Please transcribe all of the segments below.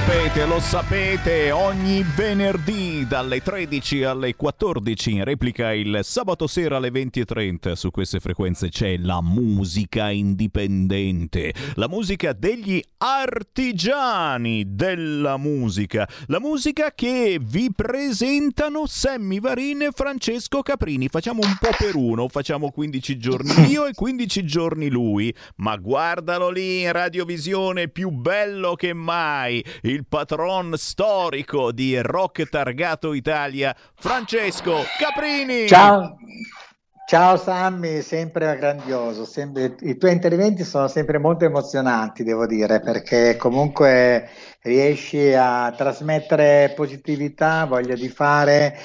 Sapete, lo sapete, ogni venerdì dalle 13 alle 14 in replica il sabato sera alle 20.30 su queste frequenze c'è la musica indipendente, la musica degli artigiani della musica, la musica che vi presentano Sammy Varin e Francesco Caprini. Facciamo un po' per uno, facciamo 15 giorni io e 15 giorni lui, ma guardalo lì in radiovisione più bello che mai, il patron storico di Rock Targato Italia, Francesco Caprini. Ciao, ciao Sammy, sempre grandioso. sempre- I tuoi interventi sono sempre molto emozionanti, devo dire, perché comunque riesci a trasmettere positività, voglia di fare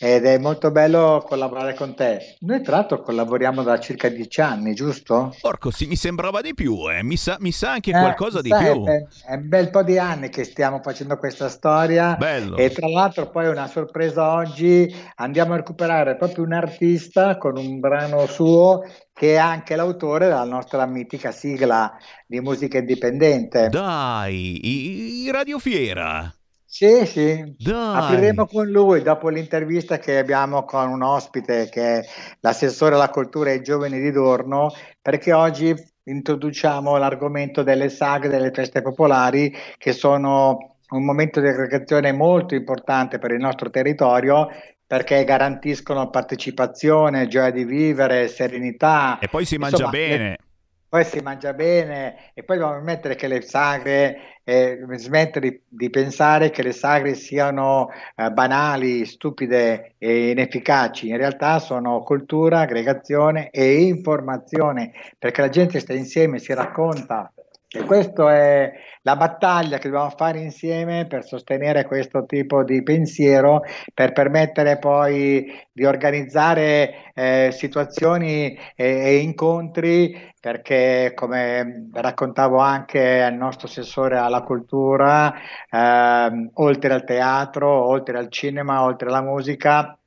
ed è molto bello collaborare con te. Noi tra l'altro collaboriamo da circa dieci anni, giusto? Porco, sì, mi sembrava di più, eh. mi, sa, mi sa anche Eh, qualcosa di più. È, è un bel po' di anni che stiamo facendo questa storia Bello. e tra l'altro poi una sorpresa oggi andiamo a recuperare proprio un artista con un brano suo che è anche l'autore della nostra mitica sigla di musica indipendente. Dai, i, Radiofiera. Sì, sì. Dai. Apriremo con lui dopo l'intervista che abbiamo con un ospite che è l'assessore alla cultura e ai giovani di Dorno, perché oggi introduciamo l'argomento delle sagre delle feste popolari che sono un momento di aggregazione molto importante per il nostro territorio perché garantiscono partecipazione, gioia di vivere, serenità. E poi si mangia Insomma, le- bene. poi si mangia bene e poi dobbiamo ammettere che le sagre, eh, smettere di, di pensare che le sagre siano eh, banali, stupide e inefficaci. In realtà sono cultura, aggregazione e informazione, perché la gente sta insieme, si racconta. E questa è la battaglia che dobbiamo fare insieme per sostenere questo tipo di pensiero, per permettere poi di organizzare eh, situazioni e, e incontri perché come raccontavo anche al nostro assessore alla cultura, ehm, oltre al teatro, oltre al cinema, oltre alla musica,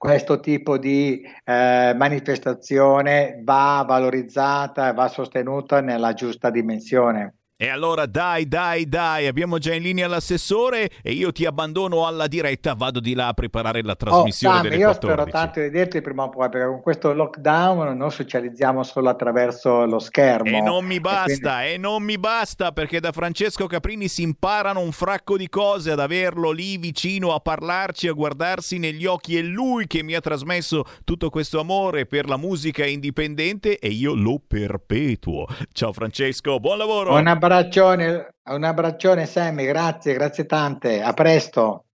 questo tipo di eh, manifestazione va valorizzata e va sostenuta nella giusta dimensione. E allora dai, dai, dai, abbiamo già in linea l'assessore e io ti abbandono alla diretta, vado di là a preparare la Oh, trasmissione Sam, delle io 14. spero tanto di vederti prima o poi, perché con questo lockdown noi socializziamo solo attraverso lo schermo. E non mi E basta, quindi- e non mi basta perché da Francesco Caprini si imparano un fracco di cose ad averlo lì vicino a parlarci, a guardarsi negli occhi. È lui che mi ha trasmesso tutto questo amore per la musica indipendente e io lo perpetuo. Ciao Francesco, buon lavoro. Un abbraccione, un abbraccione Sammy, grazie, grazie tante, a presto.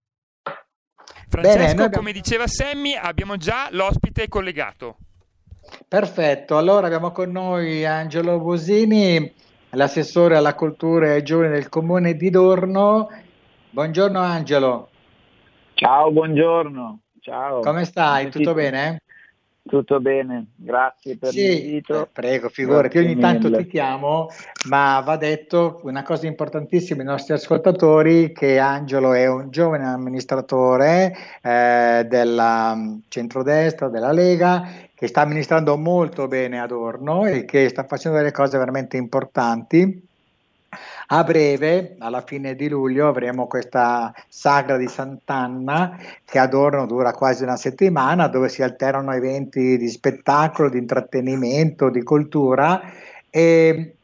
Francesco, Bene, abbiamo- come diceva Sammy, abbiamo già l'ospite collegato. Perfetto, allora abbiamo con noi Angelo Bosini, l'assessore alla cultura e ai giovani del comune di Dorno. Buongiorno Angelo, Ciao, buongiorno. Ciao. come stai? Tutto bene? Tutto bene, grazie per Sì, eh, l'invito. prego, figurati, ogni tanto ti chiamo, ma va detto una cosa importantissima ai nostri ascoltatori, che Angelo è un giovane amministratore eh, della mm, centrodestra, della Lega, che sta amministrando molto bene ad Orno e che sta facendo delle cose veramente importanti. A breve, alla fine di luglio, avremo questa sagra di Sant'Anna che ad Orno dura quasi una settimana, dove si alternano eventi di spettacolo, di intrattenimento, di cultura e,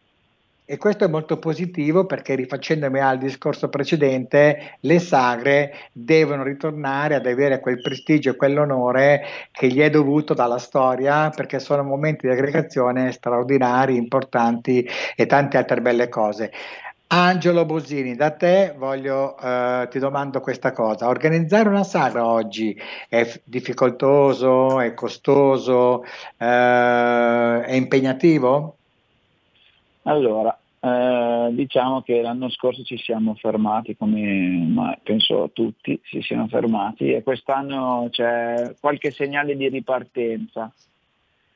e questo è molto positivo perché rifacendomi al discorso precedente, le sagre devono ritornare ad avere quel prestigio e quell'onore che gli è dovuto dalla storia perché sono momenti di aggregazione straordinari, importanti e tante altre belle cose. Angelo Bosini, da te voglio, eh, ti domando questa cosa. Organizzare una sagra oggi è f- difficoltoso, è costoso, eh, è impegnativo? Allora, eh, diciamo che l'anno scorso ci siamo fermati, come ma penso tutti si siano fermati, e quest'anno c'è qualche segnale di ripartenza.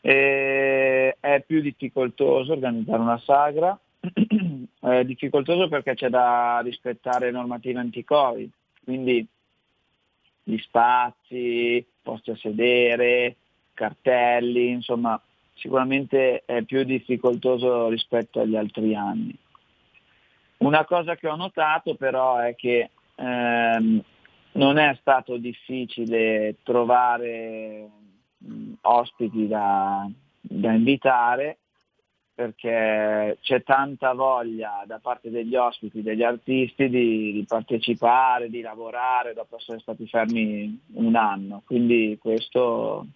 E è più difficoltoso organizzare una sagra, è difficoltoso perché c'è da rispettare normative anti-Covid, quindi gli spazi, posti a sedere, cartelli, insomma sicuramente è più difficoltoso rispetto agli altri anni. Una cosa che ho notato però è che ehm, non è stato difficile trovare mh, ospiti da, da invitare perché c'è tanta voglia da parte degli ospiti, degli artisti di, di, partecipare, di lavorare dopo essere stati fermi un anno. Quindi questo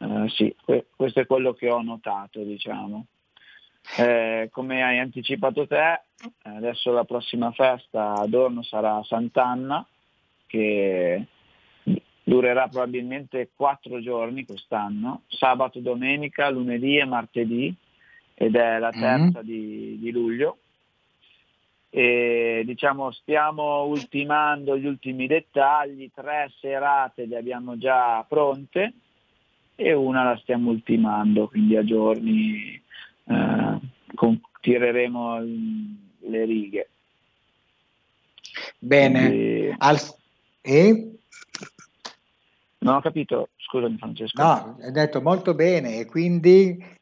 Uh, sì, que- questo è quello che ho notato, diciamo. Eh, come hai anticipato te, adesso la prossima festa ad Orno sarà Sant'Anna, che durerà probabilmente quattro giorni quest'anno, sabato, domenica, lunedì e martedì, ed è la mm-hmm. terza mm. di, di luglio. E diciamo stiamo ultimando gli ultimi dettagli, tre serate le abbiamo già pronte, e una la stiamo ultimando, quindi a giorni eh, con, tireremo le righe. Bene, quindi... Al... e? Non ho capito, scusami Francesco. No, hai detto molto bene e quindi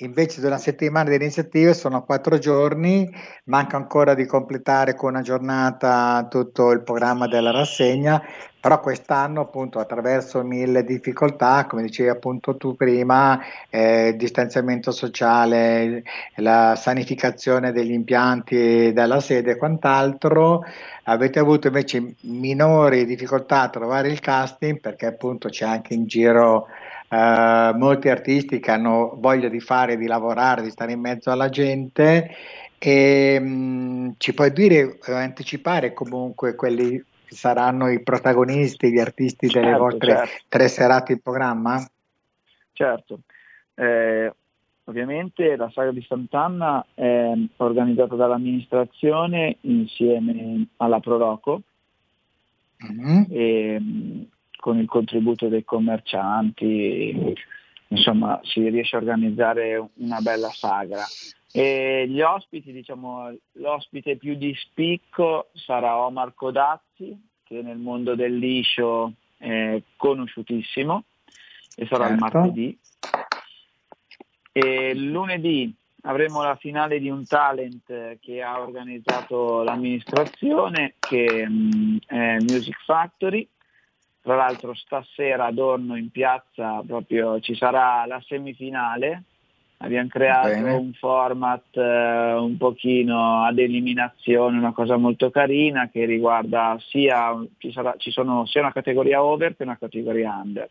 invece di una settimana di iniziative sono quattro giorni, manca ancora di completare con una giornata tutto il programma della rassegna, però quest'anno appunto attraverso mille difficoltà, come dicevi appunto tu prima, eh, distanziamento sociale, la sanificazione degli impianti della sede e quant'altro, avete avuto invece minori difficoltà a trovare il casting perché appunto c'è anche in giro Uh, molti artisti che hanno voglia di fare, di lavorare, di stare in mezzo alla gente e um, ci puoi dire, uh, anticipare comunque quelli che saranno i protagonisti, gli artisti delle certo, vostre certo. tre serate in programma? Certo, eh, ovviamente la saga di Sant'Anna è organizzata dall'amministrazione insieme alla Proroco mm-hmm. e, con il contributo dei commercianti, insomma si riesce a organizzare una bella sagra. E gli ospiti, diciamo, l'ospite più di spicco sarà Omar Codazzi, che nel mondo del liscio è conosciutissimo, e sarà certo. il martedì. E lunedì avremo la finale di un talent che ha organizzato l'amministrazione, che mh, è Music Factory, tra l'altro stasera ad Orno in piazza proprio ci sarà la semifinale. Abbiamo creato Bene. un format eh, un pochino ad eliminazione, una cosa molto carina che riguarda sia, ci, sarà, ci sono sia una categoria over che una categoria under.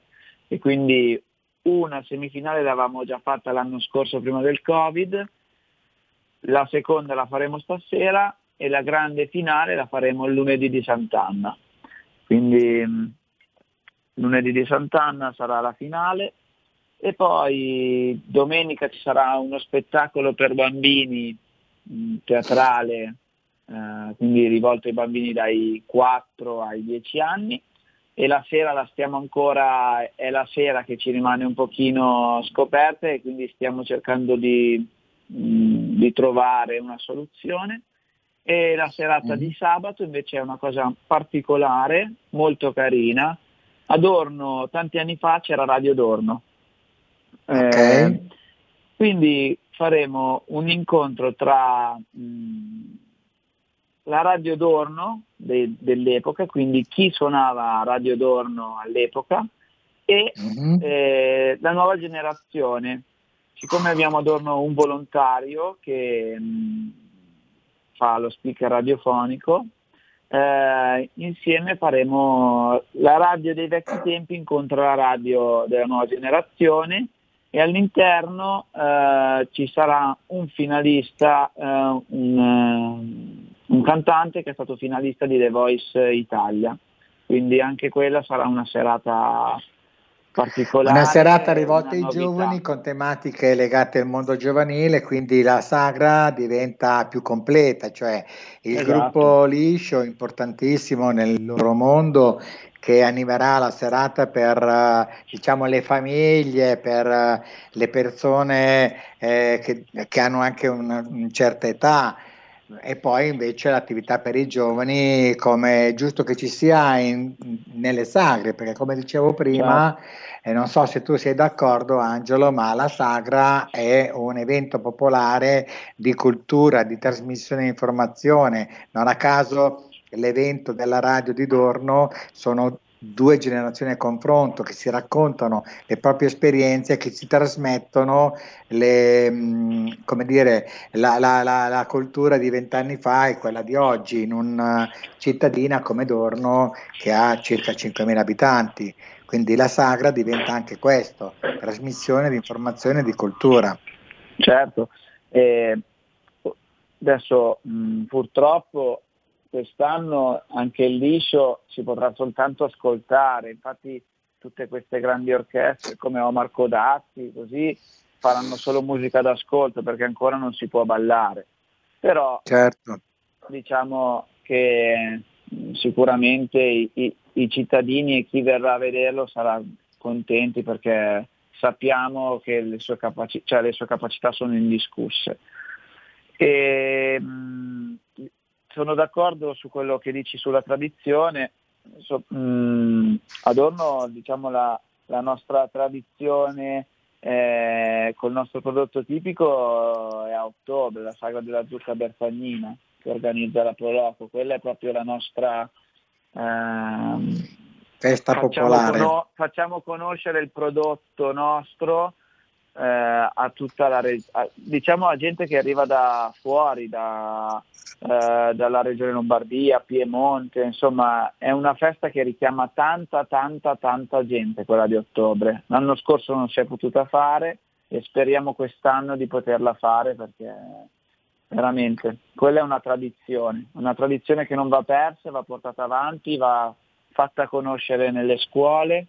E quindi una semifinale l'avevamo già fatta l'anno scorso prima del Covid, la seconda la faremo stasera e la grande finale la faremo il lunedì di Sant'Anna. Quindi lunedì di Sant'Anna sarà la finale e poi domenica ci sarà uno spettacolo per bambini mh, teatrale, eh, quindi rivolto ai bambini dai 4 ai 10 anni e la sera la stiamo ancora, è la sera che ci rimane un pochino scoperta e quindi stiamo cercando di, mh, di trovare una soluzione. E la serata mm. di sabato invece è una cosa particolare, molto carina, Adorno, tanti anni fa c'era Radio Adorno. Okay. Eh, quindi faremo un incontro tra mh, la Radio Adorno de, dell'epoca, quindi chi suonava Radio Adorno all'epoca, e mm-hmm. eh, la nuova generazione. Siccome abbiamo Adorno un volontario che mh, fa lo speaker radiofonico, eh, insieme faremo la radio dei vecchi tempi incontra la radio della nuova generazione e all'interno eh, ci sarà un finalista, eh, un, eh, un, cantante che è stato finalista di The Voice Italia, quindi anche quella sarà una serata particolare. Una serata rivolta ai giovani con tematiche legate al mondo giovanile, quindi la sagra diventa più completa, cioè il esatto. gruppo liscio importantissimo nel loro mondo che animerà la serata per diciamo, le famiglie, per le persone eh, che, che, hanno anche una, una, certa età e poi invece l'attività per i giovani come è giusto che ci sia in, nelle sagre, perché come dicevo prima, eh, non so se tu sei d'accordo Angelo, ma la sagra è un evento popolare di cultura, di trasmissione di informazione, non a caso l'evento della radio di Dorno sono due generazioni a confronto che si raccontano le proprie esperienze, che si trasmettono le, come dire, la, la, la, la cultura di vent'anni fa e quella di oggi in una cittadina come Dorno che ha circa 5.000 abitanti. Quindi la sagra diventa anche questo, trasmissione di informazione e di cultura. Certo, eh, adesso mh, purtroppo quest'anno anche il liscio si potrà soltanto ascoltare, infatti tutte queste grandi orchestre come Omar Codazzi così faranno solo musica d'ascolto perché ancora non si può ballare. Però certo. diciamo che sicuramente i, i, i, cittadini e chi verrà a vederlo sarà contenti perché sappiamo che le sue, capaci- cioè le sue capacità sono indiscusse. E, mh, sono d'accordo su quello che dici sulla tradizione. So, mh, mm, Adorno diciamo, la, la nostra tradizione eh, col nostro prodotto tipico è a ottobre, la sagra della zucca bertagnina che organizza la Proloco. Quella è proprio la nostra eh, festa popolare. Cono- facciamo conoscere il prodotto nostro eh, a tutta la regione, diciamo a gente che arriva da fuori, da, eh, dalla regione Lombardia, Piemonte, insomma è una festa che richiama tanta, tanta, tanta gente quella di ottobre. L'anno scorso non si è potuta fare e speriamo quest'anno di poterla fare perché veramente quella è una tradizione, una tradizione che non va persa, va portata avanti, va fatta conoscere nelle scuole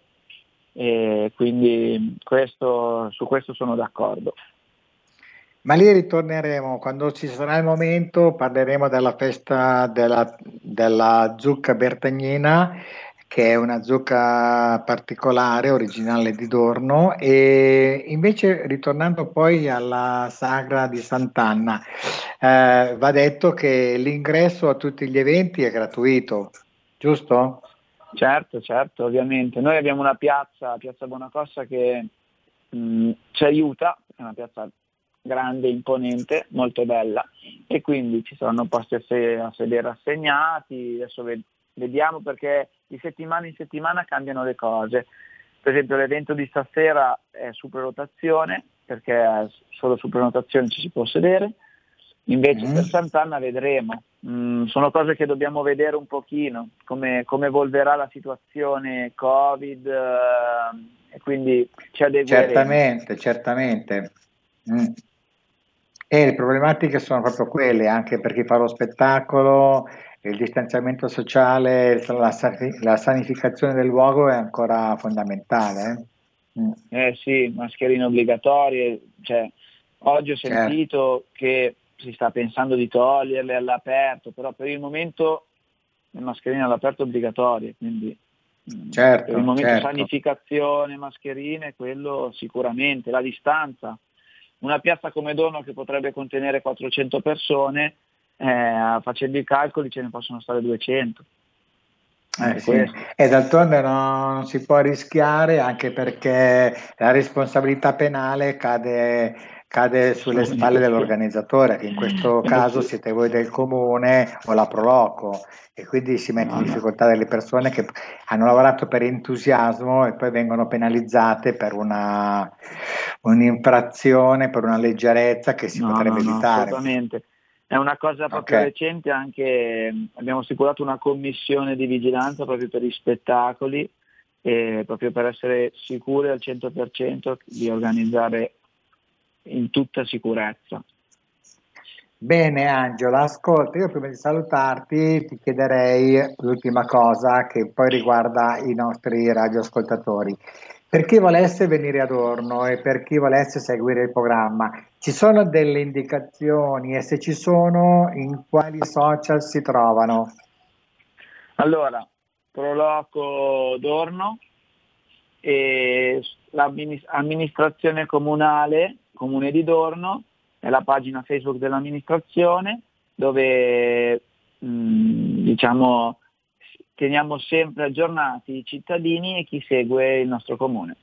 e quindi questo, su questo sono d'accordo. Ma lì ritorneremo, quando ci sarà il momento parleremo della festa della, della zucca bertagnina, che è una zucca particolare, originale di Dorno, e invece ritornando poi alla sagra di Sant'Anna, eh, va detto che l'ingresso a tutti gli eventi è gratuito, giusto? Certo, certo, ovviamente. Noi abbiamo una piazza, Piazza Bonacossa, che mh, mm, ci aiuta, è una piazza grande, imponente, molto bella e quindi ci saranno posti a, se- a sedere assegnati, adesso ved- vediamo perché di settimana in settimana cambiano le cose. Per esempio l'evento di stasera è su prenotazione, perché solo su prenotazione ci si può sedere, invece mm. per Sant'Anna vedremo. Mm, sono cose che dobbiamo vedere un pochino, come, come evolverà la situazione Covid eh, e quindi ci adegueremo. Certamente, certamente. Mm. E le problematiche sono proprio quelle, anche per chi fa lo spettacolo, il distanziamento sociale, la, la sanificazione del luogo è ancora fondamentale. Eh, mm. eh sì, mascherine obbligatorie, cioè, oggi ho certo. sentito certo. che si sta pensando di toglierle all'aperto, però per il momento le mascherine all'aperto obbligatorie, quindi mm, certo, per il momento certo. sanificazione, mascherine, quello sicuramente, la distanza, una piazza come Dono che potrebbe contenere 400 persone, eh, facendo i calcoli ce ne possono stare 200. Eh sì. E d'altronde non si può rischiare anche perché la responsabilità penale cade, cade sulle spalle dell'organizzatore, che in questo caso siete voi del comune o la Proloco, e quindi si mette in difficoltà delle persone che hanno lavorato per entusiasmo e poi vengono penalizzate per una, un'infrazione, per una leggerezza che si no, potrebbe no, evitare. assolutamente. È una cosa proprio okay. recente, anche abbiamo assicurato una commissione di vigilanza proprio per gli spettacoli e proprio per essere sicuri al 100% di organizzare in tutta sicurezza. Bene Angelo, ascolta, io prima di salutarti ti chiederei l'ultima cosa che poi riguarda i nostri radioascoltatori. Per chi volesse venire ad Orno e per chi volesse seguire il programma, ci sono delle indicazioni e se ci sono, in quali social si trovano? Allora, Proloco d'Orno e l'amministrazione comunale, comune di Dorno, nella pagina Facebook dell'amministrazione dove mh, mm, diciamo, teniamo sempre aggiornati i cittadini e chi segue il nostro comune.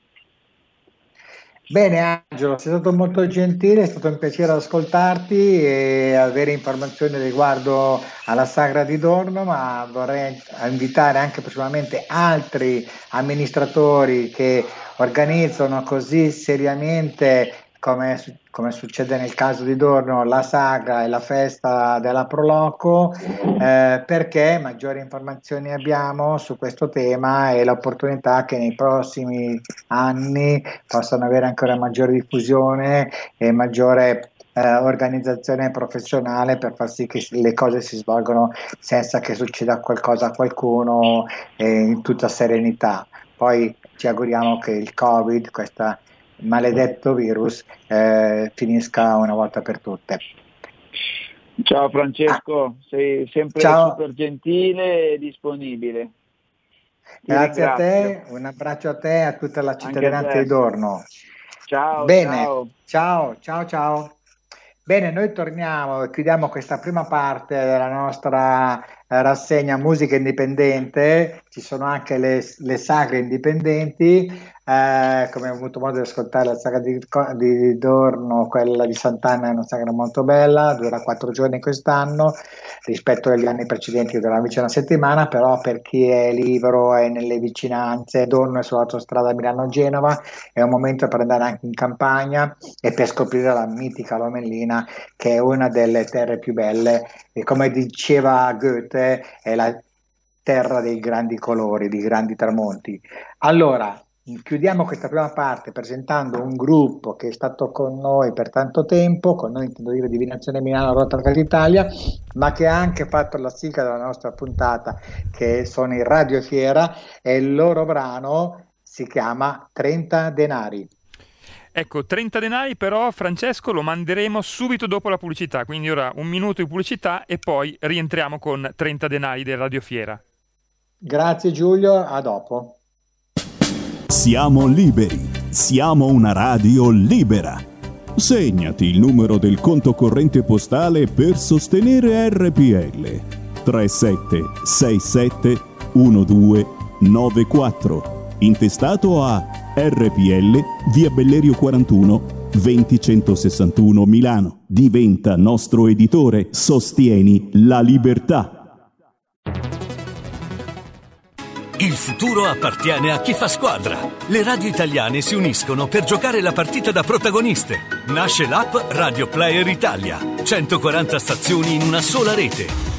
Bene Angelo, sei stato molto gentile, è stato un piacere ascoltarti e avere informazioni riguardo alla Sagra di Dorno, ma vorrei invitare anche personalmente altri amministratori che organizzano così seriamente come, come, succede nel caso di Dorno, la sagra e la festa della Proloco, eh, perché maggiori informazioni abbiamo su questo tema e l'opportunità che nei prossimi anni possano avere ancora maggiore diffusione e maggiore eh, organizzazione professionale per far sì che le cose si svolgano senza che succeda qualcosa a qualcuno eh, in tutta serenità. Poi ci auguriamo che il Covid, questa maledetto virus eh, finisca una volta per tutte. Ciao Francesco, ah. sei sempre Ciao. super gentile e disponibile. Ti Grazie ringrazio. a te, un abbraccio a te e a tutta la cittadinanza di Dorno. Ciao, Bene, ciao, ciao, ciao. ciao. Bene, noi torniamo e chiudiamo questa prima parte della nostra rassegna musica indipendente, ci sono anche le, le sagre indipendenti, eh, come ho avuto modo di ascoltare la saga di, di Dorno, quella di Sant'Anna è una saga molto bella, dura quattro giorni quest'anno rispetto agli anni precedenti durava invece una settimana, però per chi è libero e nelle vicinanze, Dorno è sull'autostrada Milano-Genova, è un momento per andare anche in campagna e per scoprire la mitica Lomellina che è una delle terre più belle. E come diceva Goethe è la terra dei grandi colori, dei grandi tramonti. Allora, chiudiamo questa prima parte presentando un gruppo che è stato con noi per tanto tempo, con noi intendo dire Divinazione Milano Rotterdam Italia, ma che ha anche fatto la sigla della nostra puntata, che sono i Radio Fiera, e il loro brano si chiama 30 denari. Ecco, 30 denari però Francesco lo manderemo subito dopo la pubblicità, quindi ora un minuto di pubblicità e poi rientriamo con 30 denari del Radio Fiera. Grazie Giulio, a dopo. Siamo liberi, siamo una radio libera. Segnati il numero del conto corrente postale per sostenere RPL 3767 1294 intestato a RPL via Bellerio 41 20161 Milano. Diventa nostro editore, sostieni la libertà. Il futuro appartiene a chi fa squadra. Le radio italiane si uniscono per giocare la partita da protagoniste. Nasce l'app Radio Player Italia. 140 stazioni in una sola rete.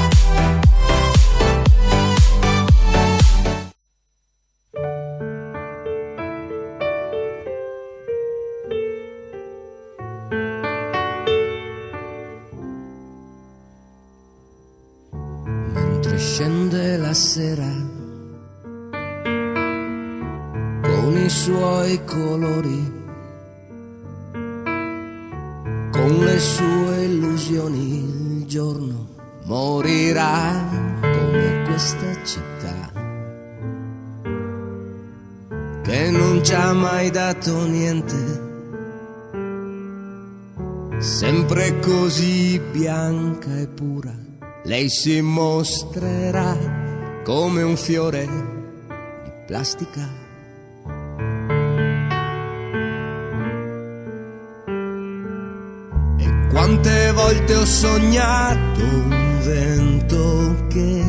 Scende la sera con i suoi colori, con le sue illusioni, il giorno morirà come questa città che non ci ha mai dato niente. Sempre così bianca e pura, lei si mostrerà come un fiore di plastica. E quante volte ho sognato un vento che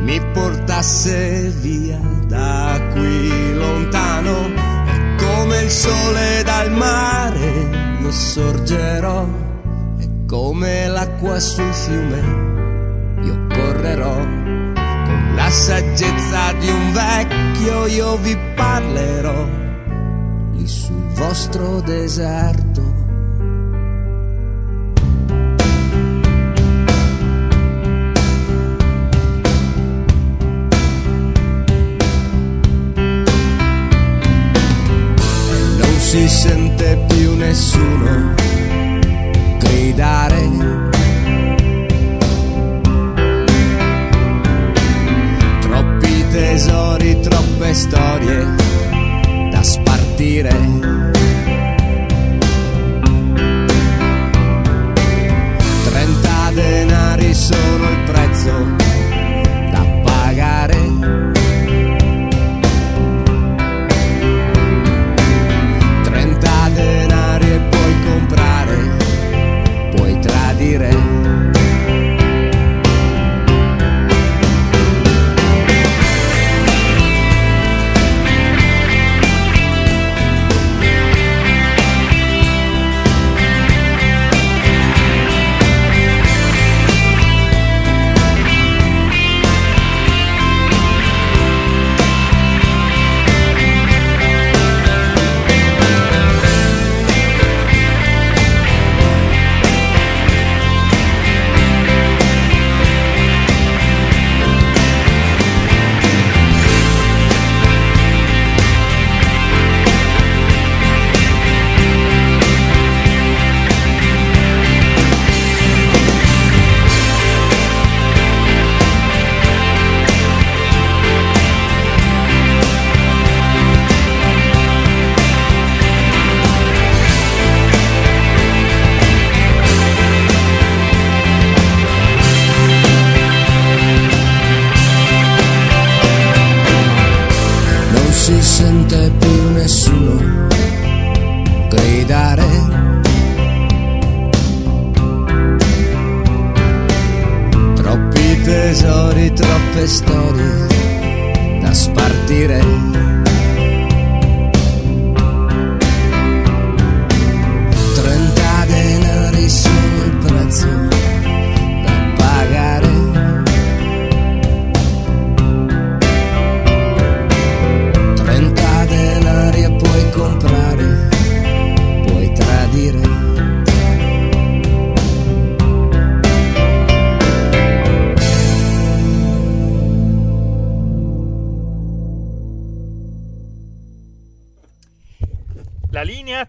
mi portasse via da qui lontano. E come il sole dal mare io sorgerò. E come l'acqua sul fiume correrò. Con la saggezza di un vecchio io vi parlerò. Lì sul vostro deserto. non si sente più nessuno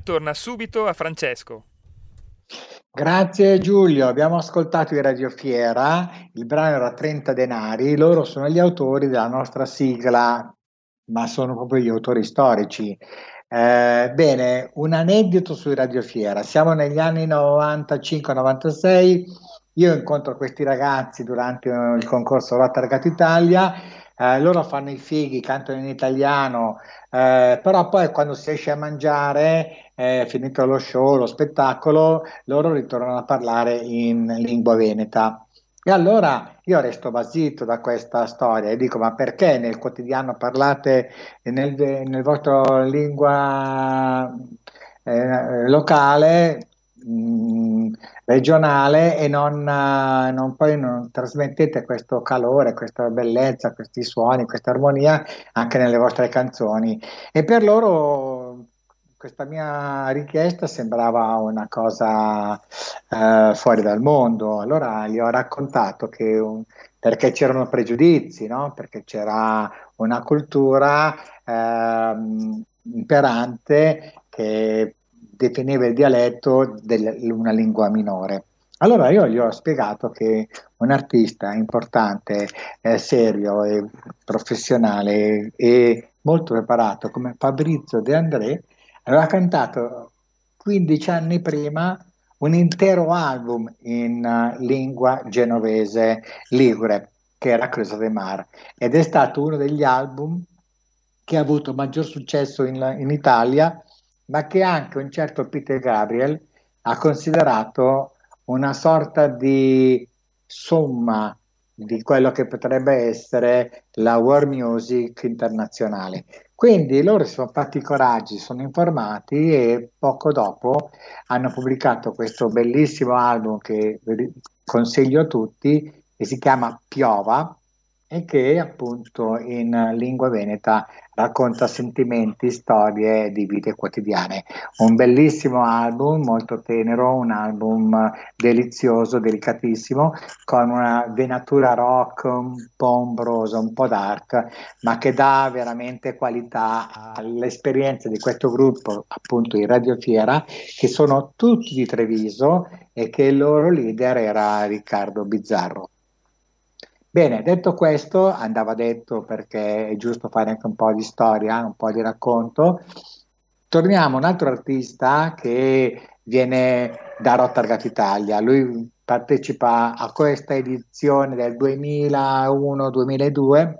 torna subito a Francesco. Grazie Giulio, abbiamo ascoltato i Radiofiera, il brano era 30 denari, loro sono gli autori della nostra sigla, ma sono proprio gli autori storici. Eh, bene, un aneddoto sui Radiofiera, siamo negli anni 95-96, io incontro questi ragazzi durante il concorso Rotta Arcato Italia, eh, loro fanno i fighi, cantano in italiano, eh, però poi quando si esce a mangiare, eh, finito lo show, lo spettacolo, loro ritornano a parlare in lingua veneta. E allora io resto basito da questa storia e dico: ma perché nel quotidiano parlate nel, nel vostro lingua eh, locale, mh, regionale e non, non, poi non trasmettete questo calore, questa bellezza, questi suoni, questa armonia anche nelle vostre canzoni? E per loro questa mia richiesta sembrava una cosa eh, fuori dal mondo. Allora gli ho raccontato che un, perché c'erano pregiudizi, no? perché c'era una cultura eh, imperante che definiva il dialetto di una lingua minore. Allora io gli ho spiegato che un artista importante, eh, serio e professionale e molto preparato come Fabrizio De André aveva cantato 15 anni prima un intero album in uh, lingua genovese ligure, che era Cruz de Mar, ed è stato uno degli album che ha avuto maggior successo in, in Italia, ma che anche un certo Peter Gabriel ha considerato una sorta di somma di quello che potrebbe essere la world music internazionale. Quindi loro si sono fatti coraggio, sono informati e poco dopo hanno pubblicato questo bellissimo album che consiglio a tutti, che si chiama Piova, e che appunto in lingua veneta racconta sentimenti, storie di vite quotidiane. Un bellissimo album, molto tenero, un album delizioso, delicatissimo, con una venatura rock un po' ombrosa, un po' dark, ma che dà veramente qualità all'esperienza di questo gruppo, appunto in Radio Fiera, che sono tutti di Treviso e che il loro leader era Riccardo Bizzarro. Bene, detto questo, andava detto perché è giusto fare anche un po' di storia, un po' di racconto. Torniamo a un altro artista che viene da Rotterdam Italia. Lui partecipa a questa edizione del 2001-2002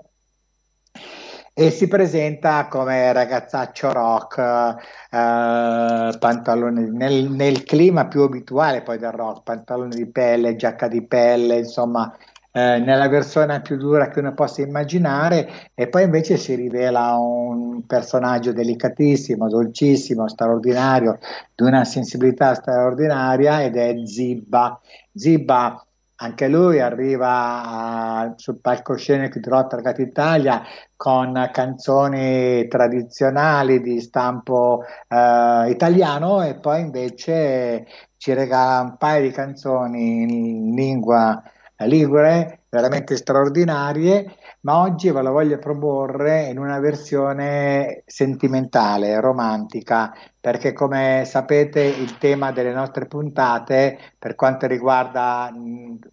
e si presenta come ragazzaccio rock, eh, pantaloni nel, nel, clima più abituale poi del rock, pantaloni di pelle, giacca di pelle, insomma eh, nella versione più dura che uno possa immaginare e poi invece si rivela un personaggio delicatissimo, dolcissimo, straordinario, di una sensibilità straordinaria ed è Zibba. Zibba anche lui arriva sul palcoscenico di Rotterdam Italia con canzoni tradizionali di stampo eh, italiano e poi invece ci regala un paio di canzoni in lingua ligure veramente straordinarie, ma oggi ve la voglio proporre in una versione sentimentale, romantica, perché come sapete il tema delle nostre puntate per quanto riguarda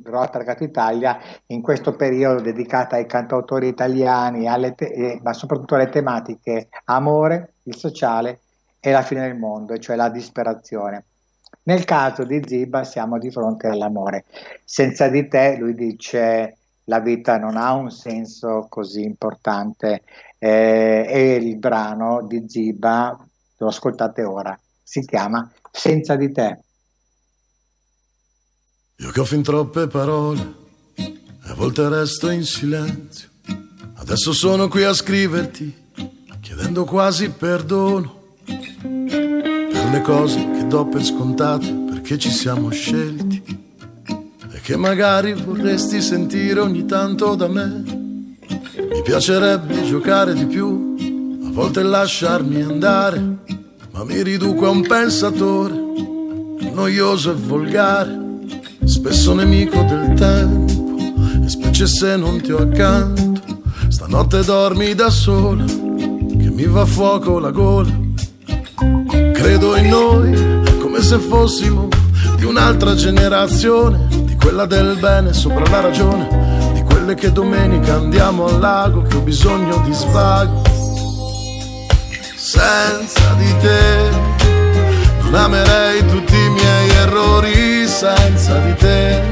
Rotterdam Italia in questo periodo dedicato ai cantautori italiani, te- eh, ma soprattutto alle tematiche amore, il sociale e la fine del mondo, cioè la disperazione. Nel caso di Ziba siamo di fronte all'amore. Senza di te, lui dice, la vita non ha un senso così importante eh, e il brano di Ziba, lo ascoltate ora, si chiama Senza di te. Io che ho fin troppe parole a volte resto in silenzio. Adesso sono qui a scriverti, chiedendo quasi perdono le cose che do per scontate perché ci siamo scelti e che magari vorresti sentire ogni tanto da me. Mi piacerebbe giocare di più, a volte lasciarmi andare, ma mi riduco a un pensatore, noioso e volgare, spesso nemico del tempo, e specie se non ti ho accanto. Stanotte dormi da sola, che mi va a fuoco la gola Credo in noi come se fossimo di un'altra generazione, di quella del bene sopra la ragione, di quelle che domenica andiamo al lago, che ho bisogno di svago. Senza di te non amerei tutti i miei errori, senza di te.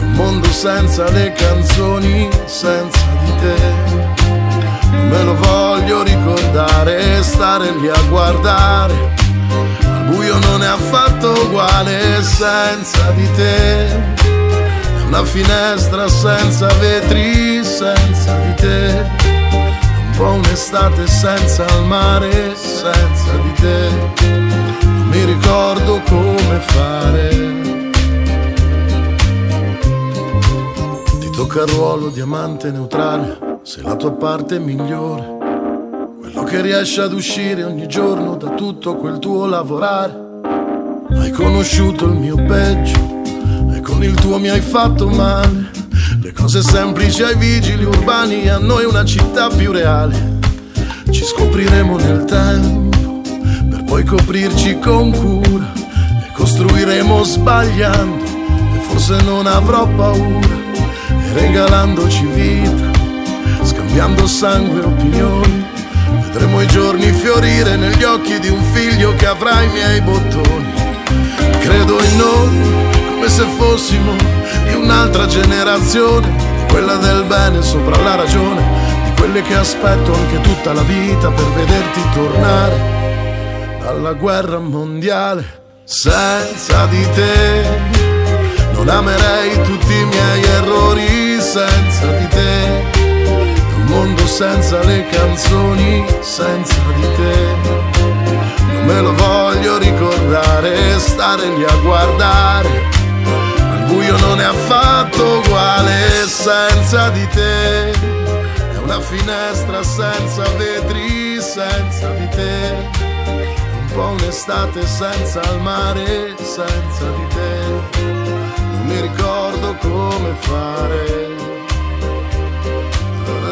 Un mondo senza le canzoni, senza di te me lo voglio ricordare e stare lì a guardare. Al buio non è affatto uguale senza di te. una finestra senza vetri, senza di te. Un po' un'estate senza il mare, senza di te. Non mi ricordo come fare. Ti tocca il ruolo di amante neutrale, sei la tua parte migliore. Che riesce ad uscire ogni giorno da tutto quel tuo lavorare. Hai conosciuto il mio peggio e con il tuo mi hai fatto male. Le cose semplici ai vigili urbani, a noi una città più reale. Ci scopriremo nel tempo per poi coprirci con cura e costruiremo sbagliando e forse non avrò paura e regalandoci vita, scambiando sangue e opinioni. Vedremo i giorni fiorire negli occhi di un figlio che avrà i miei bottoni. Credo in noi come se fossimo di un'altra generazione, quella del bene sopra la ragione, di quelle che aspetto anche tutta la vita per vederti tornare dalla guerra mondiale. Senza di te non amerei tutti i miei errori, senza di te senza le canzoni, senza di te. Non me lo voglio ricordare, stare lì a guardare buio non è affatto uguale senza di te. È una finestra senza vetri, senza di te. Un po' un'estate senza il mare, senza di te. Non mi ricordo come fare.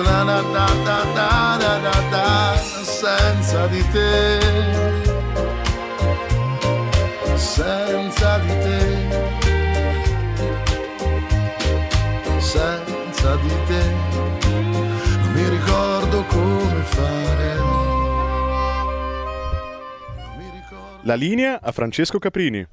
Da da da da da da da, senza di te. Senza di te. senza di te. Non mi ricordo come fare. La linea a Francesco Caprini.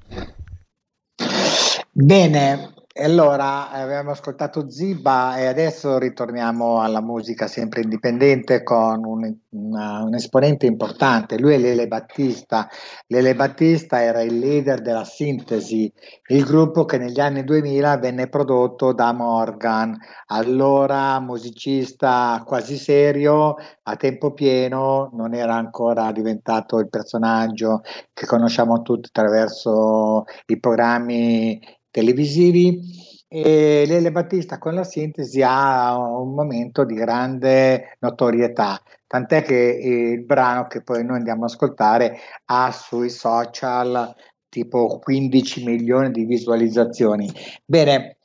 Bene, e allora abbiamo ascoltato Ziba e adesso ritorniamo alla musica sempre indipendente con un, una, un, esponente importante, lui è Lele Battista. Lele Battista era il leader della Sintesi, il gruppo che negli anni 2000 venne prodotto da Morgan, allora musicista quasi serio, a tempo pieno, non era ancora diventato il personaggio che conosciamo tutti attraverso i programmi televisivi e Lele Battista con la sintesi ha un momento di grande notorietà, tant'è che il brano che poi noi andiamo ad ascoltare ha sui social tipo 15 milioni di visualizzazioni. Bene,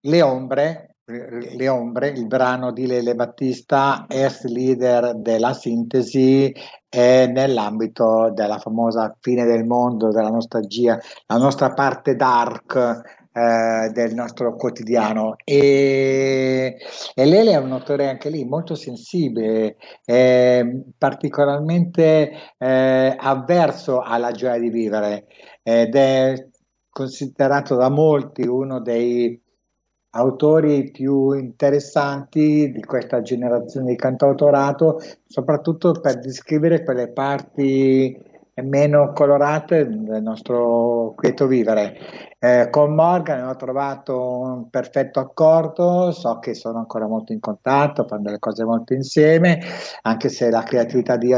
Le Ombre, Le Ombre, il brano di Lele Battista, ex leader della sintesi, è nell'ambito della famosa fine del mondo, della nostalgia, la nostra parte dark eh, del nostro quotidiano. E, e Lele è un autore anche lì molto sensibile, eh, particolarmente eh, avverso alla gioia di vivere ed è considerato da molti uno dei autori più interessanti di questa generazione di cantautorato, soprattutto per descrivere quelle parti meno colorate del nostro quieto vivere. Eh, con Morgan ho trovato un perfetto accordo, so che sono ancora molto in contatto, fanno delle cose molto insieme, anche se la creatività di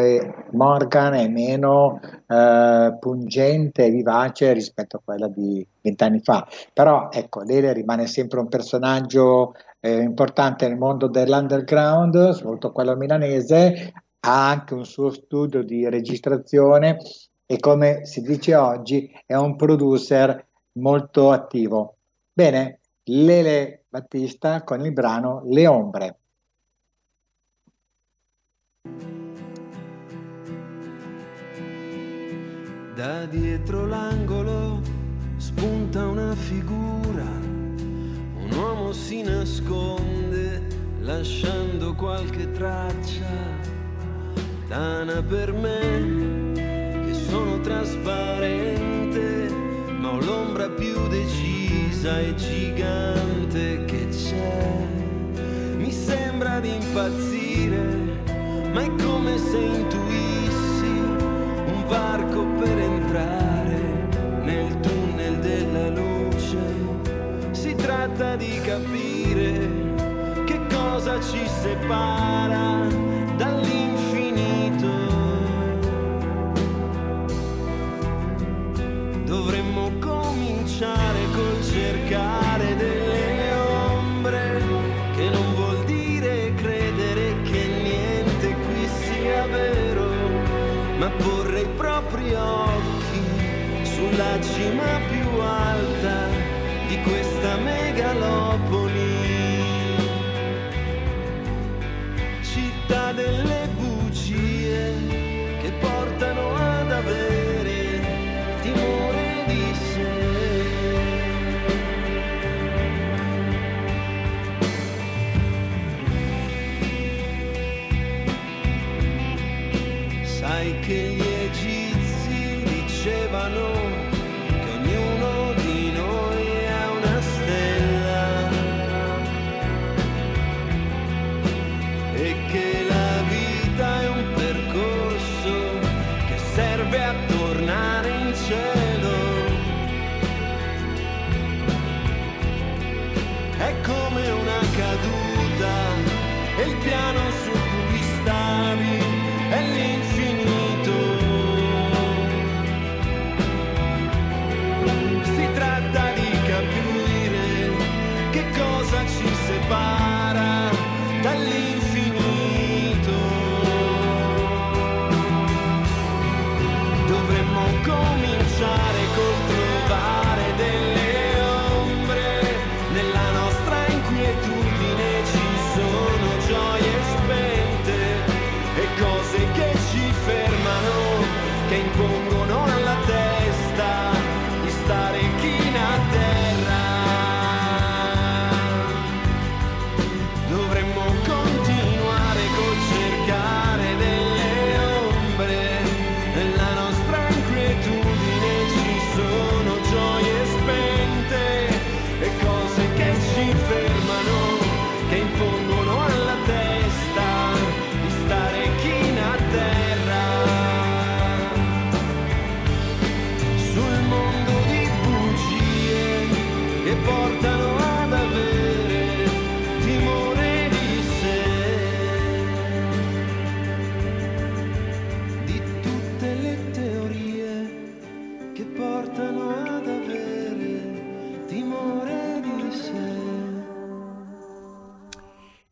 Morgan è meno eh, pungente e vivace rispetto a quella di vent'anni fa. Però ecco, Lele rimane sempre un personaggio eh, importante nel mondo dell'underground, soprattutto quello milanese, ha anche un suo studio di registrazione e come si dice oggi è un producer molto attivo. Bene, Lele Battista con il brano Le ombre. Da dietro l'angolo spunta una figura, un uomo si nasconde lasciando qualche traccia lontana per me, che sono trasparente, ma ho l'ombra più decisa e gigante che c'è. Mi sembra di impazzire, ma è come se intuissi un varco per entrare nel tunnel della luce. Si tratta di capire che cosa ci separa cima più alta di questa megalopoli. Città delle bugie che portano ad avere timore di sé. Sai che gli egizi dicevano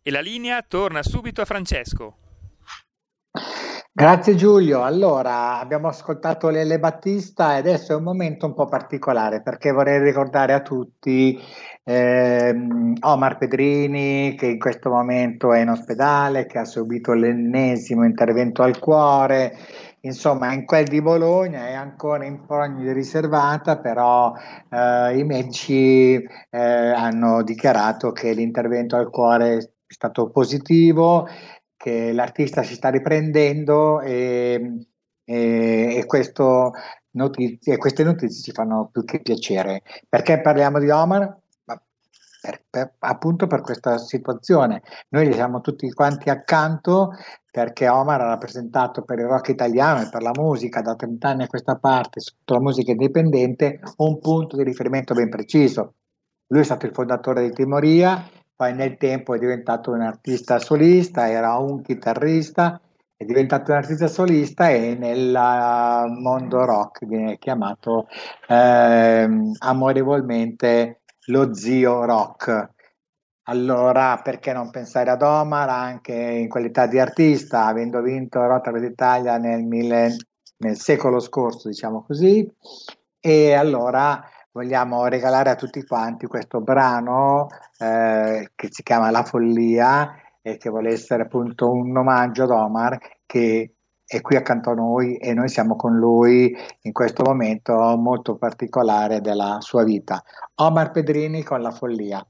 E la linea torna subito a Francesco. Grazie Giulio. Allora, abbiamo ascoltato Lele Battista e adesso è un momento un po' particolare perché vorrei ricordare a tutti ehm, Omar Pedrini che in questo momento è in ospedale, che ha subito l'ennesimo intervento al cuore. Insomma, in quel di Bologna è ancora in prognosi riservata, però eh, i medici eh, hanno dichiarato che l'intervento al cuore stato positivo che l'artista si sta riprendendo e, e, e questo notizie, queste notizie ci fanno più che piacere. Perché parliamo di Omar? Ma per- per- appunto per questa situazione. Noi gli siamo tutti quanti accanto perché Omar ha rappresentato per il rock italiano e per la musica da 30 anni a questa parte, soprattutto la musica indipendente, un punto di riferimento ben preciso. Lui è stato il fondatore di Timoria, poi nel tempo è diventato un artista solista, era un chitarrista, è diventato un artista solista e nel uh, mondo rock viene chiamato ehm, amorevolmente lo zio rock. Allora, perché non pensare ad Omar anche in qualità di artista, avendo vinto Rotterdam d'Italia nel, mille- nel secolo scorso, diciamo così, e allora vogliamo regalare a tutti quanti questo brano eh, che si chiama La Follia e che vuole essere appunto un omaggio ad Omar che è qui accanto a noi e noi siamo con lui in questo momento molto particolare della sua vita. Omar Pedrini con La Follia.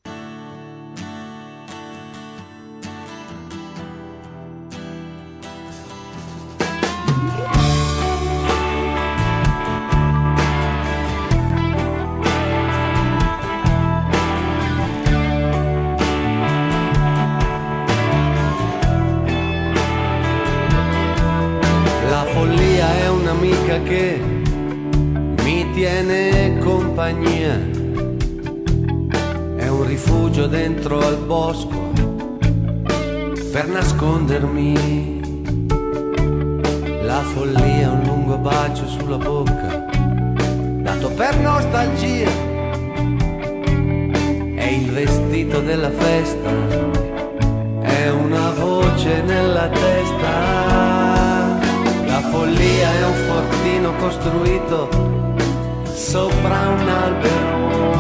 Sopra un albero.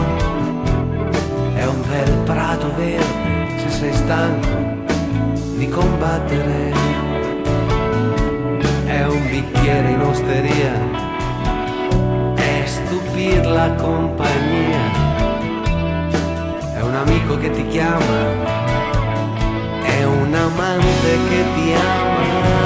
È un bel prato verde se sei stanco di combattere. È un bicchiere in osteria, è stupir la compagnia. È un amico che ti chiama, è un amante che ti ama.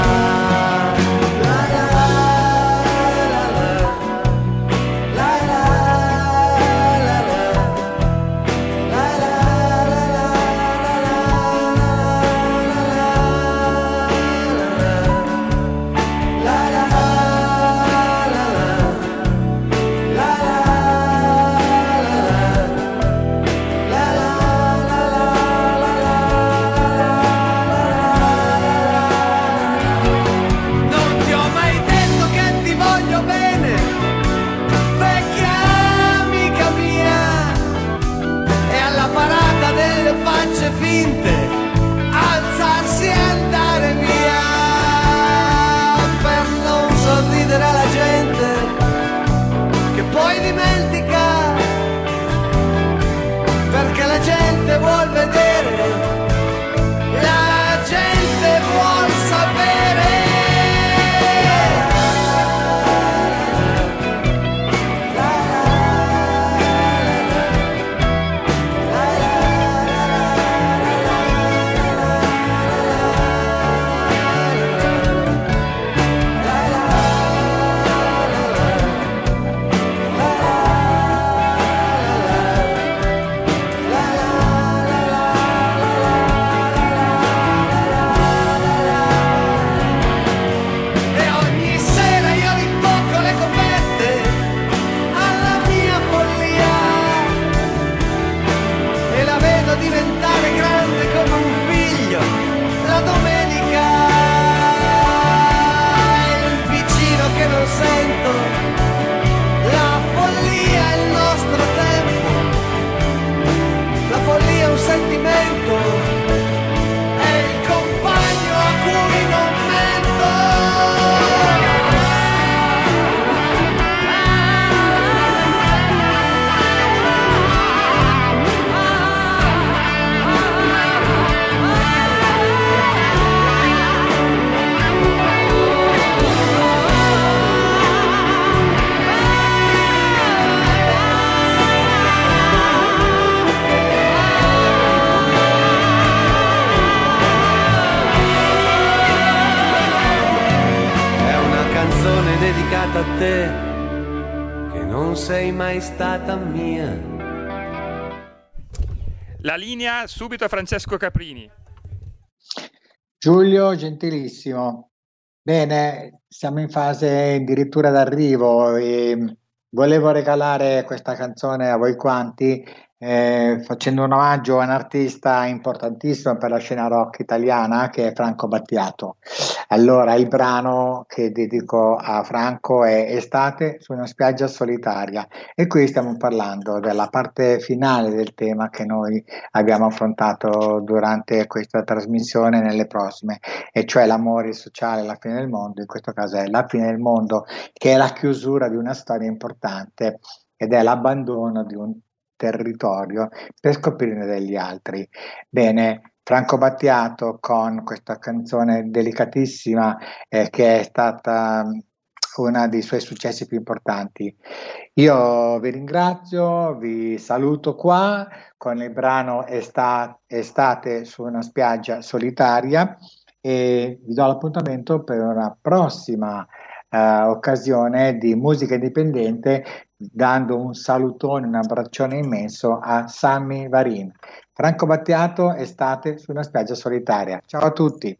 Linea subito a Francesco Caprini. Giulio, gentilissimo. Bene, siamo in fase addirittura d'arrivo e volevo regalare questa canzone a voi quanti eh, facendo un omaggio a un artista importantissimo per la scena rock italiana che è Franco Battiato. Allora, il brano che dedico a Franco è Estate su una spiaggia solitaria e qui stiamo parlando della parte finale del tema che noi abbiamo affrontato durante questa trasmissione nelle prossime, e cioè l'amore sociale, la fine del mondo, in questo caso è la fine del mondo che è la chiusura di una storia importante ed è l'abbandono di un territorio per scoprirne degli altri. Bene, Franco Battiato con questa canzone delicatissima eh, che è stata uno dei suoi successi più importanti. Io vi ringrazio, vi saluto qua con il brano Esta- Estate su una spiaggia solitaria e vi do l'appuntamento per una prossima eh, occasione di musica indipendente dando un salutone, un abbraccione immenso a Sammy Varin. Franco Battiato, estate su una spiaggia solitaria. Ciao a tutti.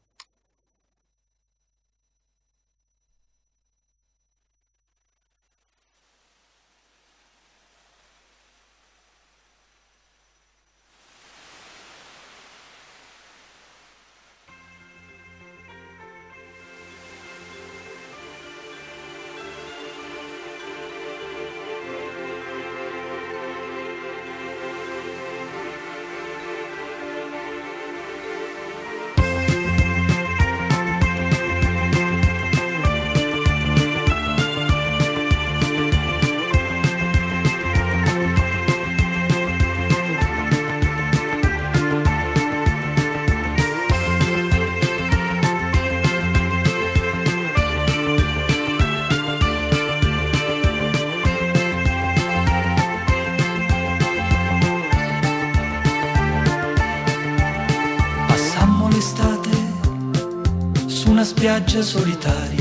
spiagge solitarie.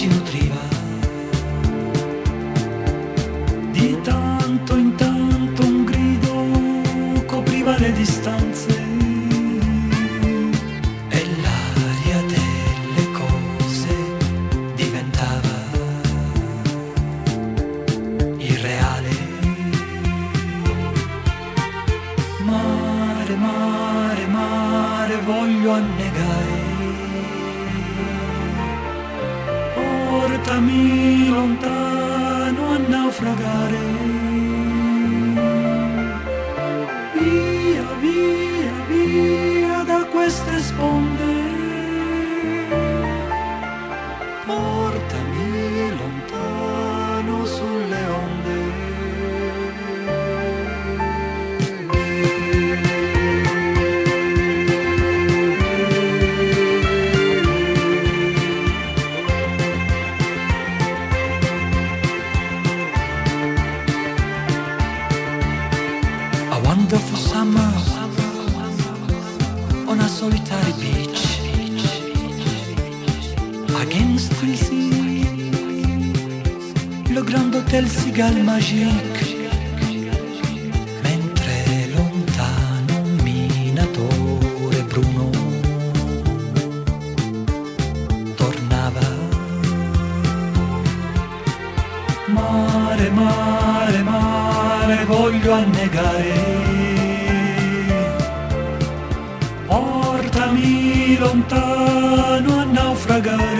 ci nutriva. Di tanto in tanto un grido copriva le distanze. Mare, mare, mare, voglio annegare. Portami lontano a naufragare.